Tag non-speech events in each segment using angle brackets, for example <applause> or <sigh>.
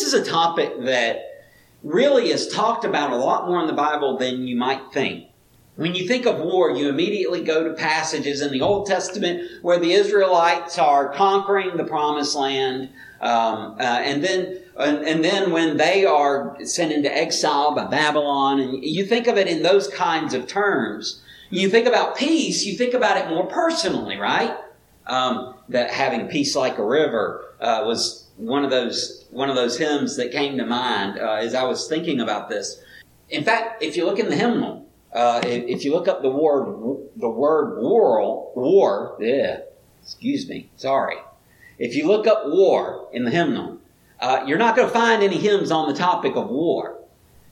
this is a topic that really is talked about a lot more in the Bible than you might think. When you think of war, you immediately go to passages in the Old Testament where the Israelites are conquering the promised land, um, uh, and then and, and, then when they are sent into exile by Babylon, and you think of it in those kinds of terms. You think about peace, you think about it more personally, right? Um, that having peace like a river uh, was one of those one of those hymns that came to mind uh, as I was thinking about this. In fact, if you look in the hymnal, uh, if, if, you look up the word the word war war, yeah, excuse me, sorry. If you look up war in the hymnal, uh, you're not going to find any hymns on the topic of war.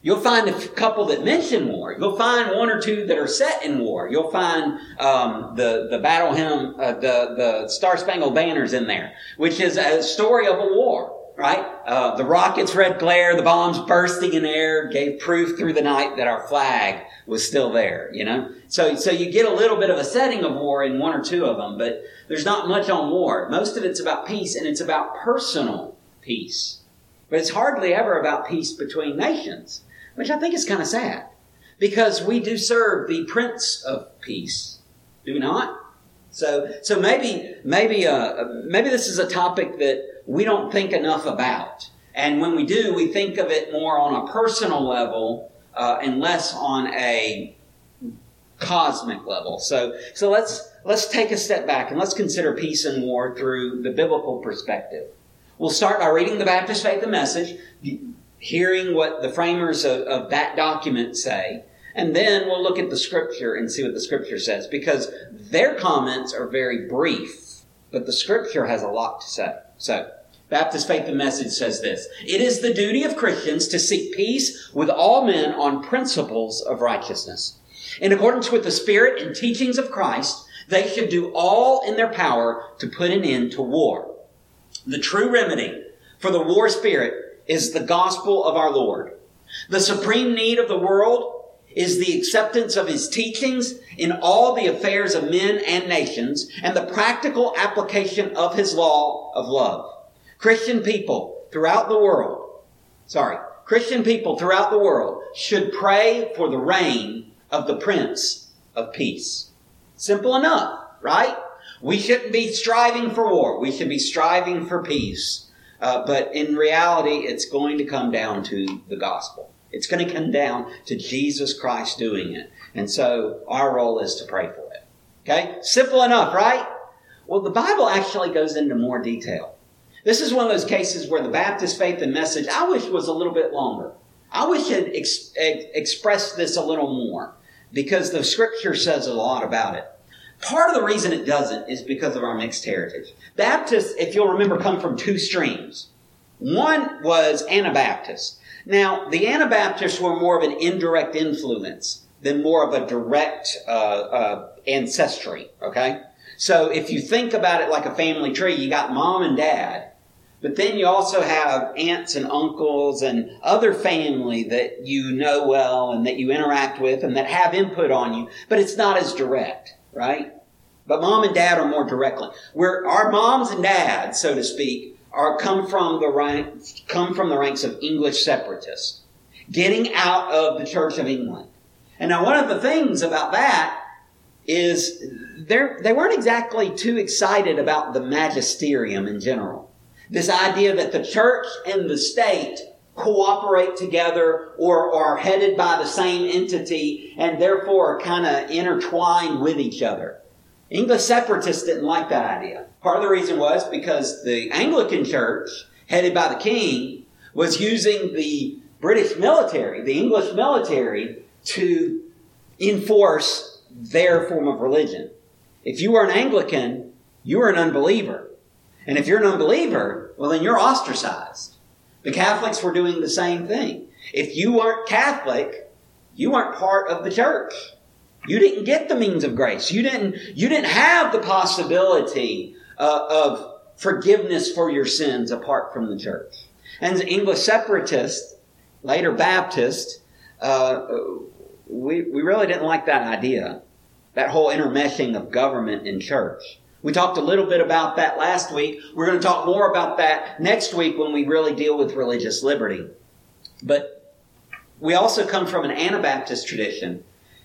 You'll find a couple that mention war. You'll find one or two that are set in war. You'll find um, the the battle hymn, uh, the the Star Spangled Banners in there, which is a story of a war. Right? Uh, the rockets' red glare, the bombs bursting in air, gave proof through the night that our flag was still there. You know, so so you get a little bit of a setting of war in one or two of them, but there's not much on war. Most of it's about peace, and it's about personal peace. But it's hardly ever about peace between nations which I think is kind of sad because we do serve the Prince of Peace, do we not? So, so maybe, maybe, uh, maybe this is a topic that we don't think enough about, and when we do, we think of it more on a personal level uh, and less on a cosmic level. So, so let's let's take a step back and let's consider peace and war through the biblical perspective. We'll start by reading the Baptist Faith and Message hearing what the framers of, of that document say, and then we'll look at the scripture and see what the scripture says because their comments are very brief, but the scripture has a lot to say. So, Baptist Faith and Message says this It is the duty of Christians to seek peace with all men on principles of righteousness. In accordance with the spirit and teachings of Christ, they should do all in their power to put an end to war. The true remedy for the war spirit is the gospel of our Lord. The supreme need of the world is the acceptance of his teachings in all the affairs of men and nations and the practical application of his law of love. Christian people throughout the world, sorry, Christian people throughout the world should pray for the reign of the Prince of Peace. Simple enough, right? We shouldn't be striving for war. We should be striving for peace. Uh, but in reality, it's going to come down to the gospel. It's going to come down to Jesus Christ doing it. And so our role is to pray for it. Okay? Simple enough, right? Well, the Bible actually goes into more detail. This is one of those cases where the Baptist faith and message I wish was a little bit longer. I wish it ex- expressed this a little more because the scripture says a lot about it. Part of the reason it doesn't is because of our mixed heritage. Baptists, if you'll remember, come from two streams. One was Anabaptist. Now, the Anabaptists were more of an indirect influence than more of a direct uh, uh, ancestry, okay? So if you think about it like a family tree, you got mom and dad, but then you also have aunts and uncles and other family that you know well and that you interact with and that have input on you, but it's not as direct right? But mom and dad are more directly. Where our moms and dads, so to speak, are come from the rank, come from the ranks of English separatists, getting out of the Church of England. And now one of the things about that is they weren't exactly too excited about the magisterium in general. This idea that the church and the state cooperate together or are headed by the same entity and therefore are kind of intertwined with each other. English separatists didn't like that idea. Part of the reason was because the Anglican church, headed by the king, was using the British military, the English military, to enforce their form of religion. If you were an Anglican, you were an unbeliever. And if you're an unbeliever, well, then you're ostracized. The Catholics were doing the same thing. If you weren't Catholic, you weren't part of the church. You didn't get the means of grace. You didn't, you didn't have the possibility uh, of forgiveness for your sins apart from the church. And the English separatists, later Baptists, uh, we, we really didn't like that idea. That whole intermeshing of government and church. We talked a little bit about that last week. We're going to talk more about that next week when we really deal with religious liberty. But we also come from an Anabaptist tradition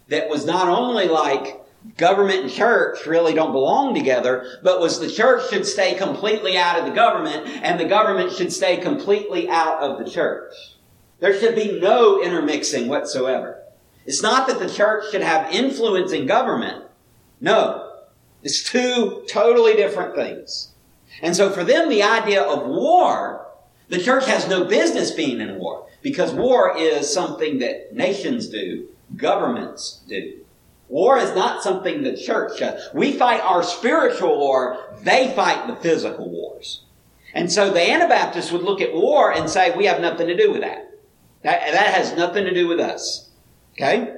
that was not only like government and church really don't belong together, but was the church should stay completely out of the government and the government should stay completely out of the church. There should be no intermixing whatsoever. It's not that the church should have influence in government. No. It's two totally different things. And so for them, the idea of war, the church has no business being in war because war is something that nations do, governments do. War is not something the church does. We fight our spiritual war, they fight the physical wars. And so the Anabaptists would look at war and say, we have nothing to do with that. That, that has nothing to do with us. Okay?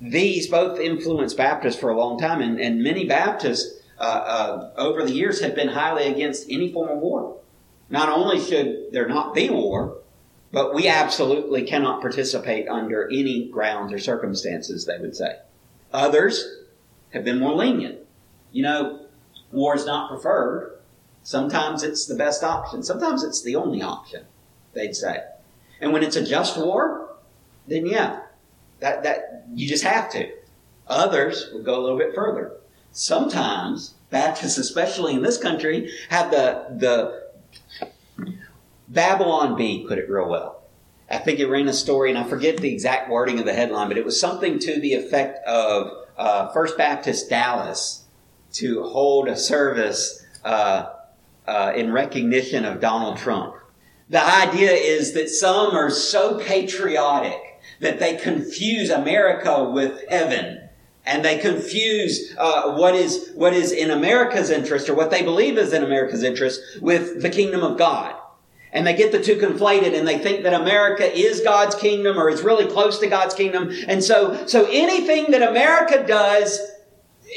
These both influenced Baptists for a long time, and, and many Baptists uh, uh, over the years have been highly against any form of war. Not only should there not be war, but we absolutely cannot participate under any grounds or circumstances, they would say. Others have been more lenient. You know, war is not preferred. Sometimes it's the best option. Sometimes it's the only option, they'd say. And when it's a just war, then yeah, that, that, you just have to. Others will go a little bit further. Sometimes, Baptists, especially in this country, have the, the Babylon Bee put it real well. I think it ran a story, and I forget the exact wording of the headline, but it was something to the effect of uh, First Baptist Dallas to hold a service uh, uh, in recognition of Donald Trump. The idea is that some are so patriotic that they confuse America with heaven. And they confuse uh, what is what is in America's interest or what they believe is in America's interest with the kingdom of God. And they get the two conflated and they think that America is God's kingdom or is really close to God's kingdom. And so, so anything that America does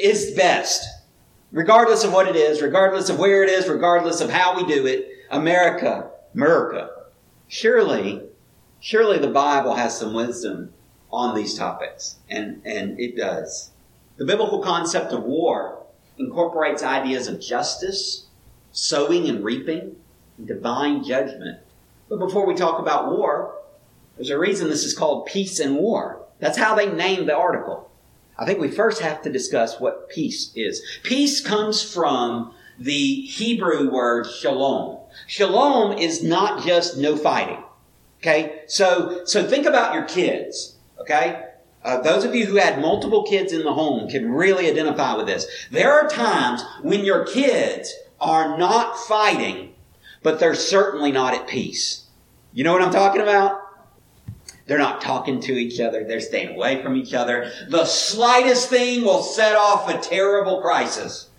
is best. Regardless of what it is, regardless of where it is, regardless of how we do it, America, America. Surely surely the Bible has some wisdom on these topics, and, and it does. The biblical concept of war incorporates ideas of justice, sowing and reaping, and divine judgment. But before we talk about war, there's a reason this is called peace and war. That's how they named the article. I think we first have to discuss what peace is. Peace comes from the Hebrew word shalom. Shalom is not just no fighting. Okay? So, so think about your kids. Okay? Uh, those of you who had multiple kids in the home can really identify with this. There are times when your kids are not fighting, but they're certainly not at peace. You know what I'm talking about? They're not talking to each other. They're staying away from each other. The slightest thing will set off a terrible crisis.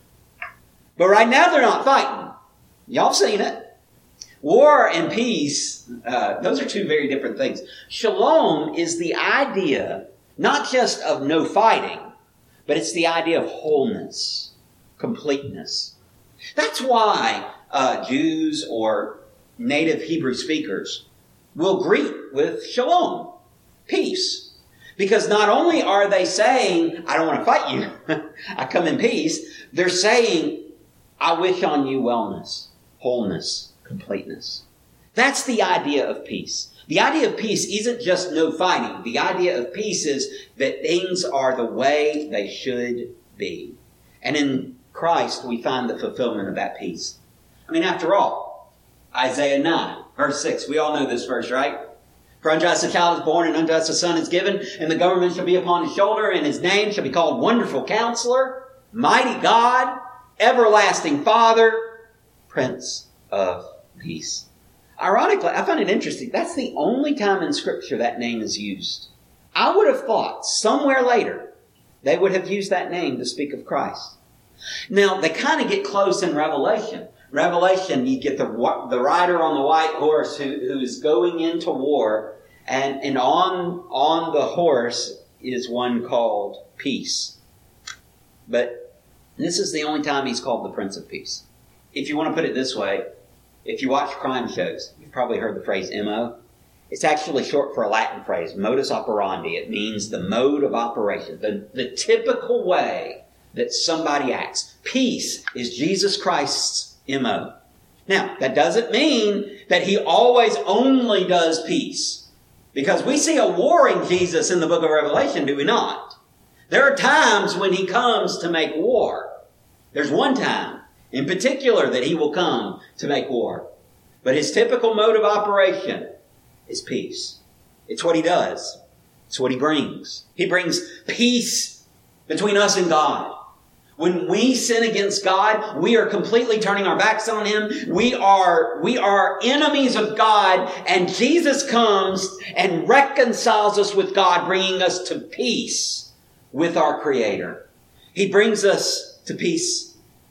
But right now they're not fighting. Y'all seen it. War and peace, uh, those are two very different things. Shalom is the idea not just of no fighting, but it's the idea of wholeness, completeness. That's why uh, Jews or native Hebrew speakers will greet with shalom, peace. Because not only are they saying, I don't want to fight you, <laughs> I come in peace, they're saying, I wish on you wellness, wholeness, completeness. That's the idea of peace. The idea of peace isn't just no fighting. The idea of peace is that things are the way they should be. And in Christ, we find the fulfillment of that peace. I mean, after all, Isaiah 9, verse 6, we all know this verse, right? For unto us a child is born, and unto us a son is given, and the government shall be upon his shoulder, and his name shall be called Wonderful Counselor, Mighty God, Everlasting Father, Prince of peace. Ironically, I find it interesting. That's the only time in Scripture that name is used. I would have thought somewhere later they would have used that name to speak of Christ. Now, they kind of get close in Revelation. Revelation, you get the, the rider on the white horse who, who is going into war, and, and on, on the horse is one called Peace. But this is the only time he's called the Prince of Peace. If you want to put it this way, if you watch crime shows, you've probably heard the phrase MO. It's actually short for a Latin phrase, modus operandi. It means the mode of operation, the, the typical way that somebody acts. Peace is Jesus Christ's MO. Now, that doesn't mean that he always only does peace. Because we see a warring Jesus in the book of Revelation, do we not? There are times when he comes to make war. There's one time in particular that he will come to make war. But his typical mode of operation is peace. It's what he does. It's what he brings. He brings peace between us and God. When we sin against God, we are completely turning our backs on Him. We are, we are enemies of God and Jesus comes and reconciles us with God, bringing us to peace with our Creator. He brings us to peace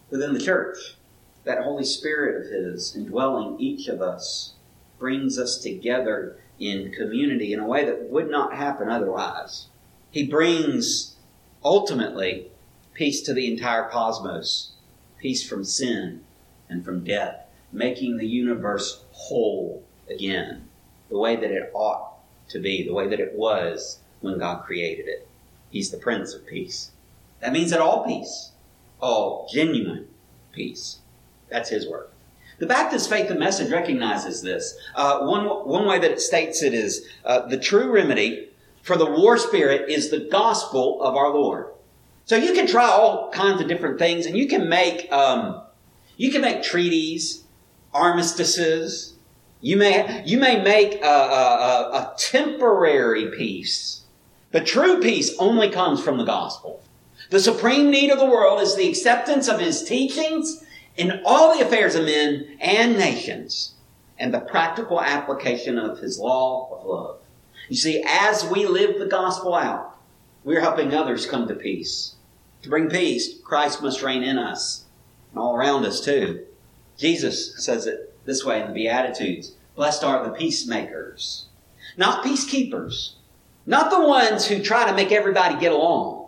within the church. That Holy Spirit of His indwelling each of us brings us together in community in a way that would not happen otherwise. He brings ultimately peace to the entire cosmos, peace from sin and from death, making the universe whole again, the way that it ought to be, the way that it was when God created it. He's the Prince of Peace. That means that all peace, all genuine peace, that's His work. The Baptist Faith and Message recognizes this. Uh, one, one way that it states it is uh, the true remedy for the war spirit is the gospel of our Lord. So you can try all kinds of different things, and you can make um, you can make treaties, armistices. You may you may make a, a, a temporary peace, but true peace only comes from the gospel. The supreme need of the world is the acceptance of His teachings in all the affairs of men and nations, and the practical application of His law of love. You see, as we live the gospel out, we're helping others come to peace. To bring peace, Christ must reign in us and all around us too. Jesus says it this way in the Beatitudes Blessed are the peacemakers, not peacekeepers, not the ones who try to make everybody get along,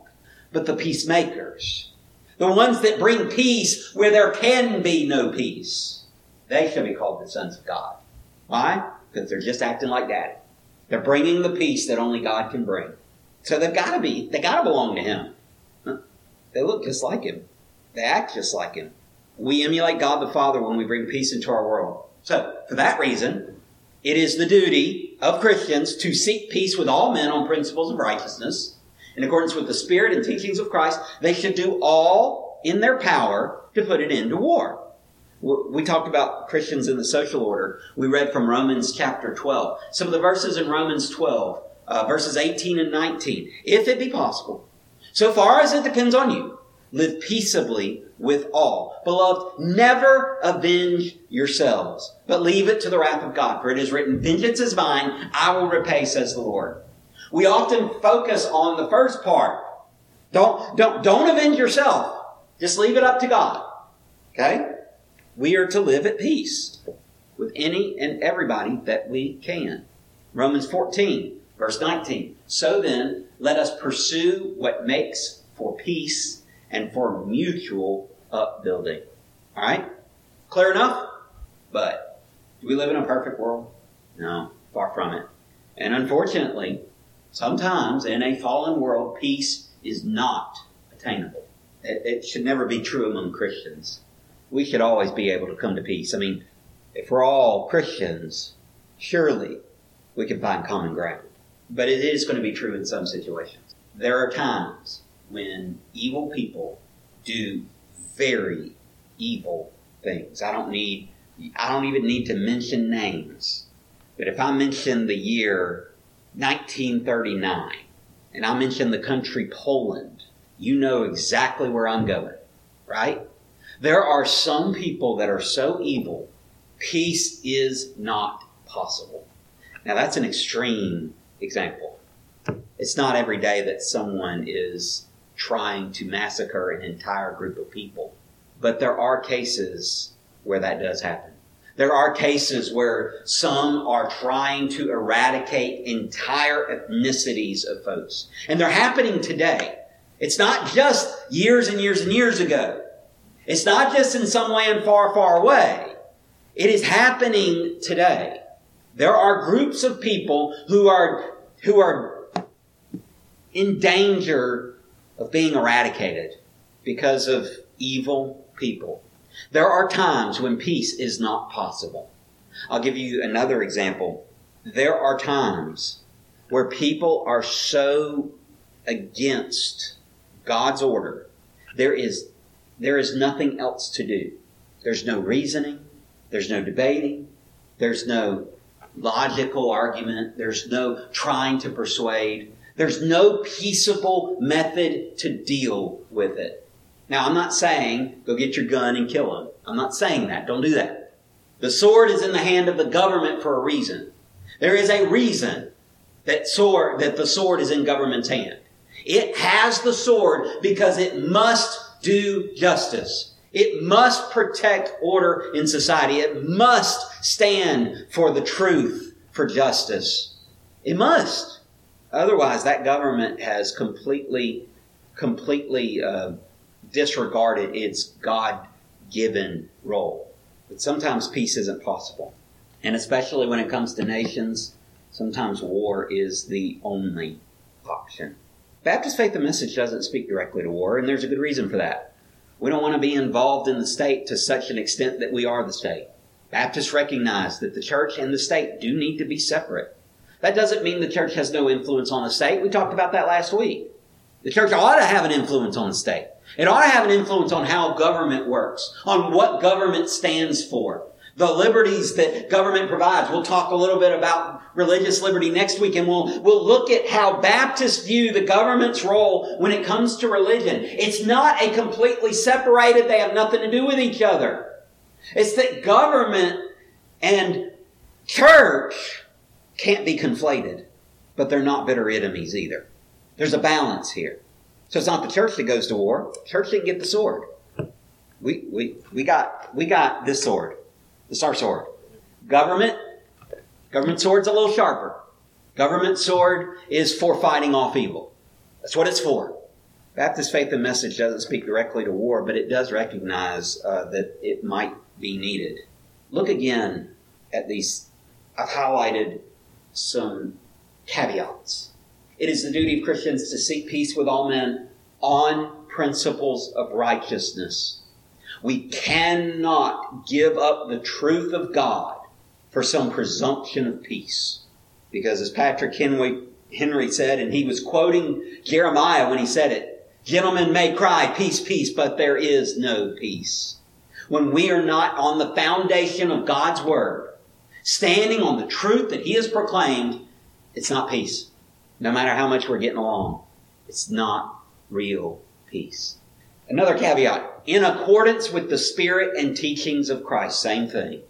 but the peacemakers, the ones that bring peace where there can be no peace. They shall be called the sons of God. Why? Because they're just acting like daddy. They're bringing the peace that only God can bring. So they've got to be, they got to belong to Him. They look just like him. They act just like him. We emulate God the Father when we bring peace into our world. So, for that reason, it is the duty of Christians to seek peace with all men on principles of righteousness. In accordance with the Spirit and teachings of Christ, they should do all in their power to put an end to war. We talked about Christians in the social order. We read from Romans chapter 12. Some of the verses in Romans 12, uh, verses 18 and 19. If it be possible, so far as it depends on you, live peaceably with all. Beloved, never avenge yourselves, but leave it to the wrath of God. For it is written, Vengeance is mine, I will repay, says the Lord. We often focus on the first part. Don't, don't, don't avenge yourself. Just leave it up to God. Okay? We are to live at peace with any and everybody that we can. Romans 14, verse 19. So then, let us pursue what makes for peace and for mutual upbuilding. All right? Clear enough? But do we live in a perfect world? No, far from it. And unfortunately, sometimes in a fallen world, peace is not attainable. It, it, should never be true among Christians. We should always be able to come to peace. I mean, if we're all Christians, surely we can find common ground but it is going to be true in some situations. There are times when evil people do very evil things. I don't need, I don't even need to mention names. But if I mention the year 1939 and I mention the country Poland, you know exactly where I'm going, right? There are some people that are so evil, peace is not possible. Now that's an extreme example. It's not every day that someone is trying to massacre an entire group of people, but there are cases where that does happen. There are cases where some are trying to eradicate entire ethnicities of folks. And they're happening today. It's not just years and years and years ago. It's not just in some land far, far away. It is happening today. There are groups of people who are, who are in danger of being eradicated. because of evil people. There are times when peace is not possible. I'll give you another example. There are times where people are so against God's order, there is, there is nothing else to do. There's no reasoning. There's no debating. There's no logical argument. There's no trying to persuade. There's no peaceable method to deal with it. Now, I'm not saying go get your gun and kill them. I'm not saying that. Don't do that. The sword is in the hand of the government for a reason. There is a reason that sword, that the sword is in government's hand. It has the sword because it must do justice. It must protect order in society. It must stand for the truth, for justice. It must. Otherwise, that government has completely, completely uh, disregarded its God given role. But sometimes peace isn't possible. And especially when it comes to nations, sometimes war is the only option. Baptist Faith and Message doesn't speak directly to war, and there's a good reason for that. We don't want to be involved in the state to such an extent that we are the state. Baptists recognize that the church and the state do need to be separate. That doesn't mean the church has no influence on the state. We talked about that last week. The church ought to have an influence on the state. It ought to have an influence on how government works, on what government stands for, the liberties that government provides. We'll talk a little bit about religious liberty next week and we'll, we'll look at how Baptists view the government's role when it comes to religion. It's not a completely separated, they have nothing to do with each other. It's that government and church can't be conflated, but they're not bitter enemies either. There's a balance here. So it's not the church that goes to war. The church didn't get the sword. We, we, we got, we got this sword. It's our sword. Government, government sword's a little sharper. Government sword is for fighting off evil. That's what it's for. Baptist Faith and Message doesn't speak directly to war, but it does recognize uh, that it might be needed. Look again at these. I've highlighted some caveats. It is the duty of Christians to seek peace with all men on principles of righteousness we cannot give up the truth of God for some presumption of peace. Because as Patrick Henry, Henry said, and he was quoting Jeremiah when he said it, gentlemen may cry, peace, peace, but there is no peace. When we are not on the foundation of God's word, standing on the truth that he has proclaimed, it's not peace. No matter how much we're getting along, it's not real peace. Another caveat, in accordance with the spirit and teachings of Christ, same thing.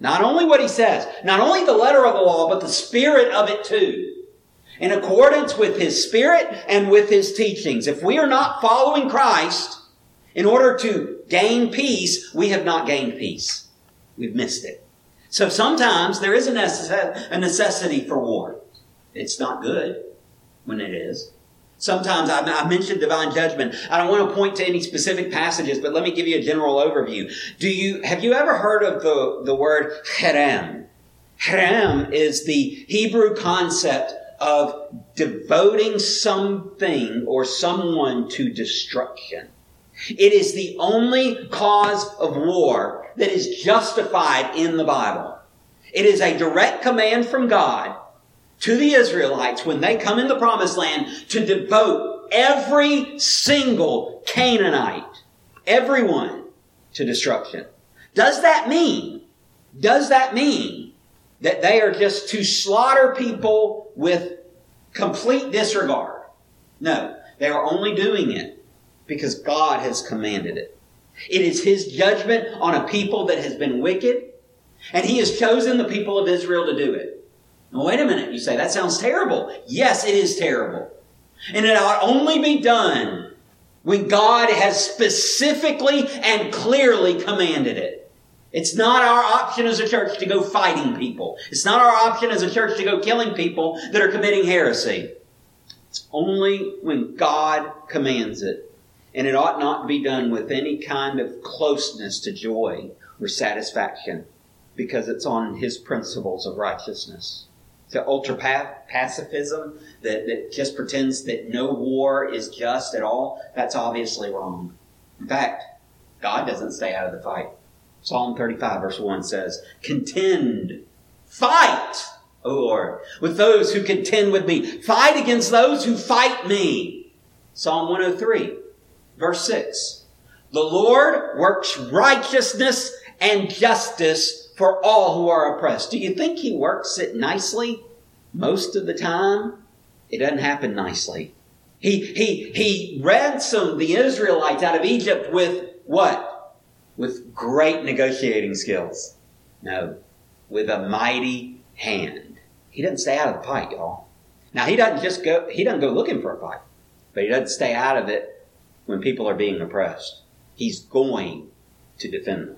Not only what he says, not only the letter of the law, but the spirit of it too. In accordance with his spirit and with his teachings. If we are not following Christ in order to gain peace, we have not gained peace. We've missed it. So sometimes there is a necessity for war. It's not good when it is. Sometimes I, mentioned divine judgment. I don't want to point to any specific passages, but let me give you a general overview. Do you have you ever heard of the, the word cherem? Cherem is the Hebrew concept of devoting something or someone to destruction. It is the only cause of war that is justified in the Bible. It is a direct command from God to the Israelites when they come in the promised land to devote every single Canaanite, everyone, to destruction. Does that mean, does that mean that they are just to slaughter people with complete disregard? No, they are only doing it because God has commanded it. It is His judgment on a people that has been wicked, and He has chosen the people of Israel to do it. Now, wait a minute, you say, that sounds terrible. Yes, it is terrible. And it ought only be done when God has specifically and clearly commanded it. It's not our option as a church to go fighting people. It's not our option as a church to go killing people that are committing heresy. It's only when God commands it. And it ought not to be done with any kind of closeness to joy or satisfaction because it's on His principles of righteousness to ultra pacifism that, that just pretends that no war is just at all, that's obviously wrong. In fact, God doesn't stay out of the fight. Psalm 35 verse 1 says, Contend, fight, O Lord, with those who contend with me. Fight against those who fight me. Psalm 103 verse 6. The Lord works righteousness and justice for all who are oppressed. Do you think he works it nicely most of the time? It doesn't happen nicely. He, he, he ransomed the Israelites out of Egypt with what? With great negotiating skills. No, with a mighty hand. He doesn't stay out of the fight, y'all. Now he doesn't just go, he doesn't go looking for a fight, but he doesn't stay out of it when people are being oppressed. He's going to defend them.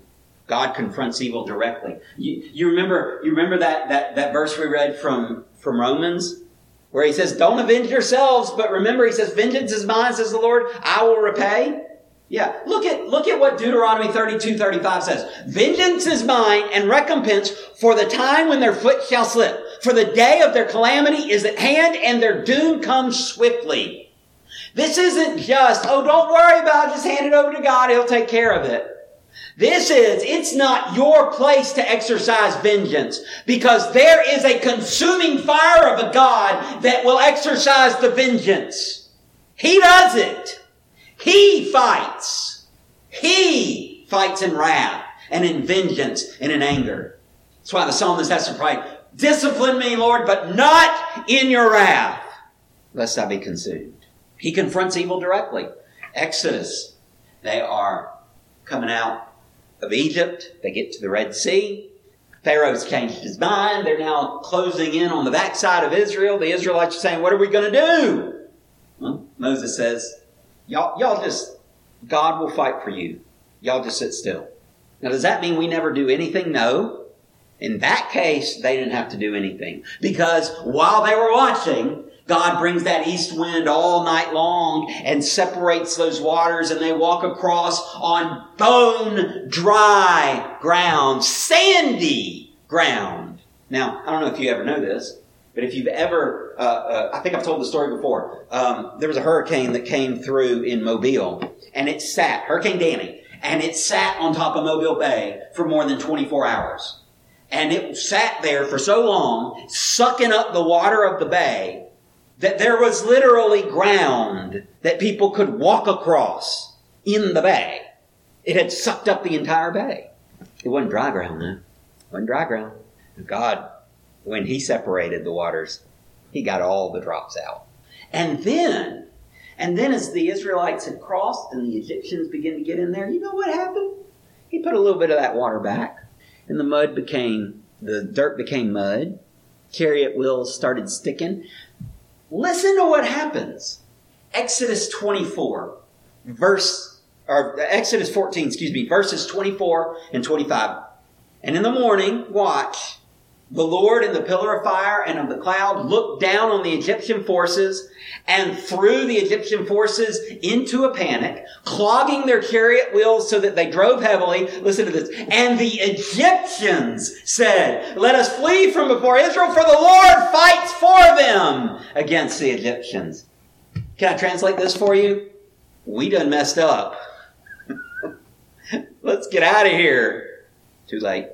God confronts evil directly. You, you remember, you remember that, that, that verse we read from, from Romans? Where he says, don't avenge yourselves, but remember, he says, vengeance is mine, says the Lord, I will repay. Yeah, look at, look at what Deuteronomy 32, 35 says. Vengeance is mine and recompense for the time when their foot shall slip. For the day of their calamity is at hand and their doom comes swiftly. This isn't just, oh, don't worry about it, just hand it over to God, He'll take care of it. This is, it's not your place to exercise vengeance because there is a consuming fire of a God that will exercise the vengeance. He does it. He fights. He fights in wrath and in vengeance and in anger. That's why the psalmist has to pray, discipline me, Lord, but not in your wrath, lest I be consumed. He confronts evil directly. Exodus, they are coming out of Egypt. They get to the Red Sea. Pharaoh's changed his mind. They're now closing in on the backside of Israel. The Israelites are saying, What are we going to do? Well, Moses says, y'all, y'all just, God will fight for you. Y'all just sit still. Now, does that mean we never do anything? No. In that case, they didn't have to do anything. Because while they were watching, God brings that east wind all night long and separates those waters and they walk across on bone dry ground, sandy ground. Now, I don't know if you ever know this, but if you've ever, uh, uh, I think I've told the story before. Um, there was a hurricane that came through in Mobile and it sat, Hurricane Danny, and it sat on top of Mobile Bay for more than 24 hours. And it sat there for so long, sucking up the water of the bay, that there was literally ground that people could walk across in the bay. It had sucked up the entire bay. It wasn't dry ground though. It wasn't dry ground. God, when He separated the waters, He got all the drops out. And then, and then as the Israelites had crossed and the Egyptians began to get in there, you know what happened? He put a little bit of that water back, and the mud became, the dirt became mud. Chariot wheels started sticking. Listen to what happens. Exodus 24, verse, or Exodus 14, excuse me, verses 24 and 25. And in the morning, watch, the Lord in the pillar of fire and of the cloud looked down on the Egyptian forces and threw the Egyptian forces into a panic, clogging their chariot wheels so that they drove heavily. Listen to this. And the Egyptians said, let us flee from before Israel for the Lord fights for them against the Egyptians. Can I translate this for you? We done messed up. <laughs> Let's get out of here. Too late.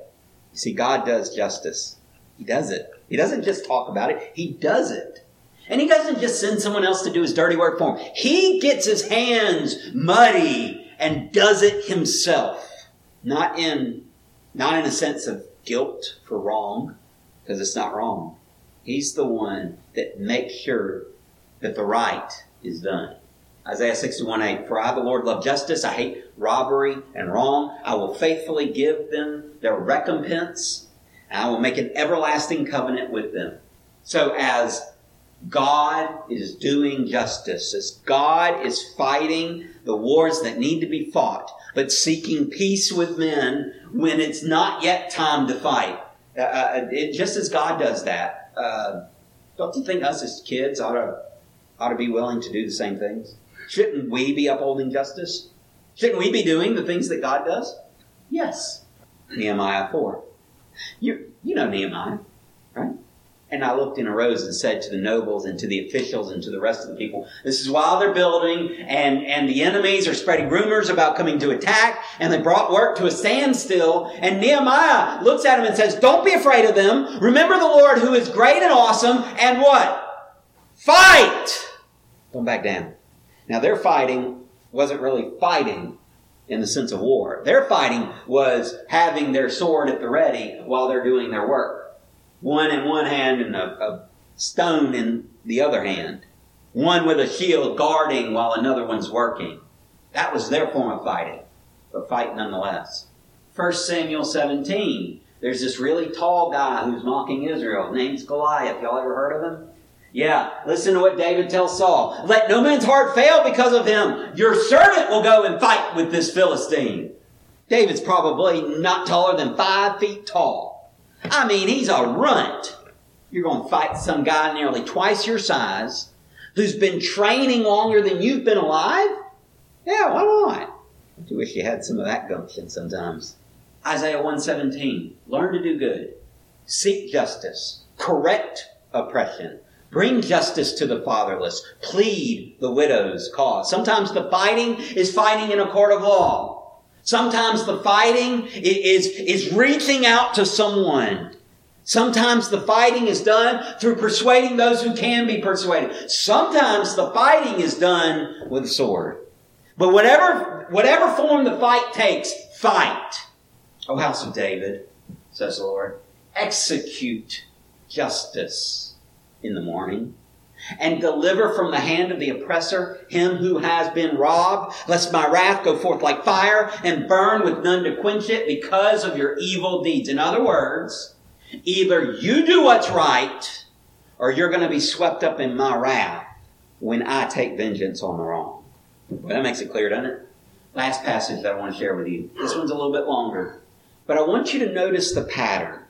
See, God does justice. He does it. He doesn't just talk about it, he does it. And he doesn't just send someone else to do his dirty work for him. He gets his hands muddy and does it himself. Not in, not in a sense of guilt for wrong, because it's not wrong. He's the one that makes sure that the right is done. Isaiah 61 8, For I, the Lord, love justice. I hate robbery and wrong. I will faithfully give them their recompense I will make an everlasting covenant with them. So as God is doing justice, as God is fighting the wars that need to be fought, but seeking peace with men when it's not yet time to fight. Uh, uh, it, just as God does that, uh, don't you think us as kids ought to, ought to be willing to do the same things? Shouldn't we be upholding justice? Shouldn't we be doing the things that God does? Yes. Nehemiah 4. You, you know Nehemiah, right? And I looked and arose and said to the nobles and to the officials and to the rest of the people, this is while they're building and, and the enemies are spreading rumors about coming to attack and they brought work to a standstill. And Nehemiah looks at them and says, don't be afraid of them. Remember the Lord who is great and awesome and what? Fight! Don't back down. Now their fighting wasn't really fighting in the sense of war. Their fighting was having their sword at the ready while they're doing their work one in one hand and a, a stone in the other hand. One with a shield guarding while another one's working. That was their form of fighting, but fight nonetheless. 1 Samuel 17. There's this really tall guy who's mocking Israel. Name's Goliath. Y'all ever heard of him? Yeah, listen to what David tells Saul. Let no man's heart fail because of him. Your servant will go and fight with this Philistine. David's probably not taller than five feet tall. I mean, he's a runt. You're going to fight some guy nearly twice your size who's been training longer than you've been alive? Yeah, why not? I do wish you had some of that gumption sometimes. Isaiah 117. Learn to do good. Seek justice. Correct oppression. Bring justice to the fatherless. Plead the widow's cause. Sometimes the fighting is fighting in a court of law. Sometimes the fighting is, is reaching out to someone. Sometimes the fighting is done through persuading those who can be persuaded. Sometimes the fighting is done with a sword. But whatever, whatever form the fight takes, fight. O house of David, says the Lord, execute justice in the morning and deliver from the hand of the oppressor him who has been robbed, lest my wrath go forth like fire and burn with none to quench it because of your evil deeds. In other words, either you do what's right or you're going to be swept up in my wrath when I take vengeance on the wrong. Well, that makes it clear, doesn't it? Last passage that I want to share with you. This one's a little bit longer, but I want you to notice the pattern.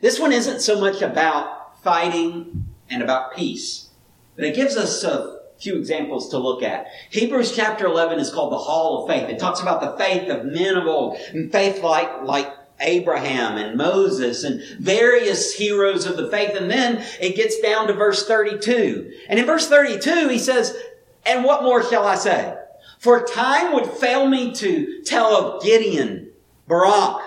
This one isn't so much about fighting and about peace. But it gives us a few examples to look at. Hebrews chapter 11 is called the Hall of Faith. It talks about the faith of men of old, and faith like, like Abraham and Moses and various heroes of the faith. And then it gets down to verse 32. And in verse 32, he says, And what more shall I say? For time would fail me to tell of Gideon, Barak,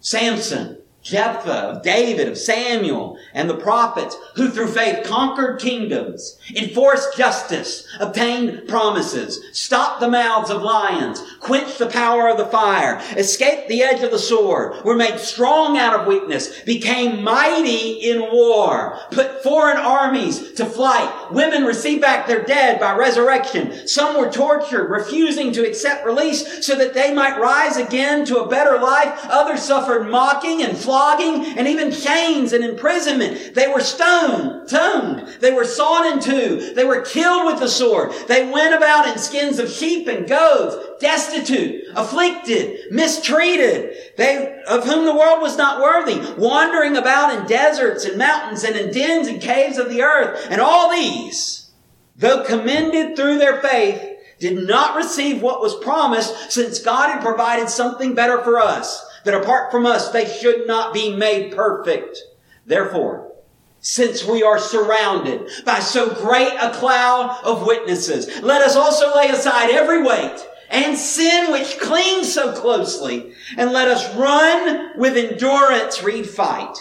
Samson, Jephthah, of David, of Samuel, and the prophets, who through faith conquered kingdoms, enforced justice, obtained promises, stopped the mouths of lions, quenched the power of the fire, escaped the edge of the sword, were made strong out of weakness, became mighty in war, put foreign armies to flight. Women received back their dead by resurrection. Some were tortured, refusing to accept release so that they might rise again to a better life. Others suffered mocking and flogging, and even chains and imprisonment. They were stoned, toned. They were sawn in two. They were killed with the sword. They went about in skins of sheep and goats, destitute, afflicted, mistreated. They, of whom the world was not worthy, wandering about in deserts and mountains and in dens and caves of the earth. And all these, though commended through their faith, did not receive what was promised since God had provided something better for us that apart from us they should not be made perfect. Therefore, since we are surrounded by so great a cloud of witnesses, let us also lay aside every weight and sin which clings so closely, and let us run with endurance, read fight,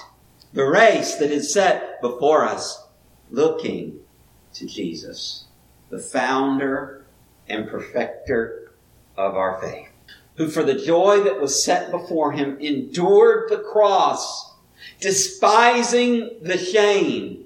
the race that is set before us, looking to Jesus, the founder and perfecter of our faith who for the joy that was set before him endured the cross, despising the shame,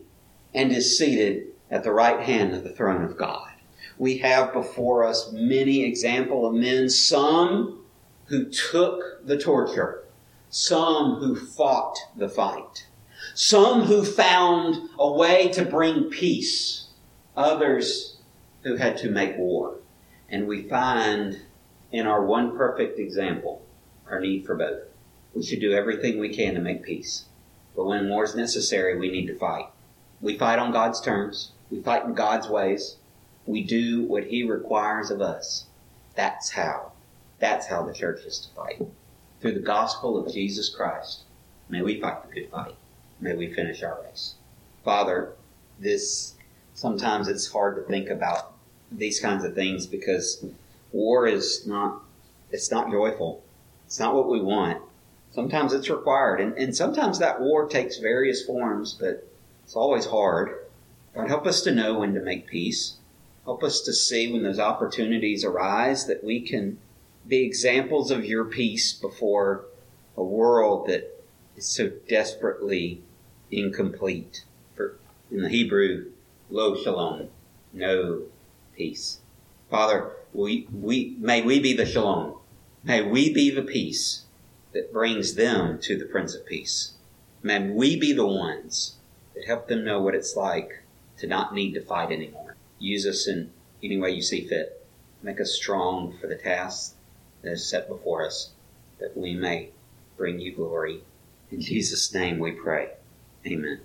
and is seated at the right hand of the throne of God. We have before us many example of men, some who took the torture, some who fought the fight, some who found a way to bring peace, others who had to make war. And we find in our one perfect example, our need for both. We should do everything we can to make peace. But when war is necessary, we need to fight. We fight on God's terms. We fight in God's ways. We do what He requires of us. That's how. That's how the church is to fight. Through the gospel of Jesus Christ. May we fight the good fight. May we finish our race. Father, this sometimes it's hard to think about these kinds of things because war is not it's not joyful. It's not what we want. Sometimes it's required, and, and sometimes that war takes various forms, but it's always hard. God, help us to know when to make peace. Help us to see when those opportunities arise that we can be examples of your peace before a world that is so desperately incomplete. For in the Hebrew, lo shalom, no peace. Father, we, we, may we be the shalom. May we be the peace that brings them to the Prince of Peace. May we be the ones that help them know what it's like to not need to fight anymore. Use us in any way you see fit. Make us strong for the task that is set before us, that we may bring you glory. In Jesus' name we pray. Amen.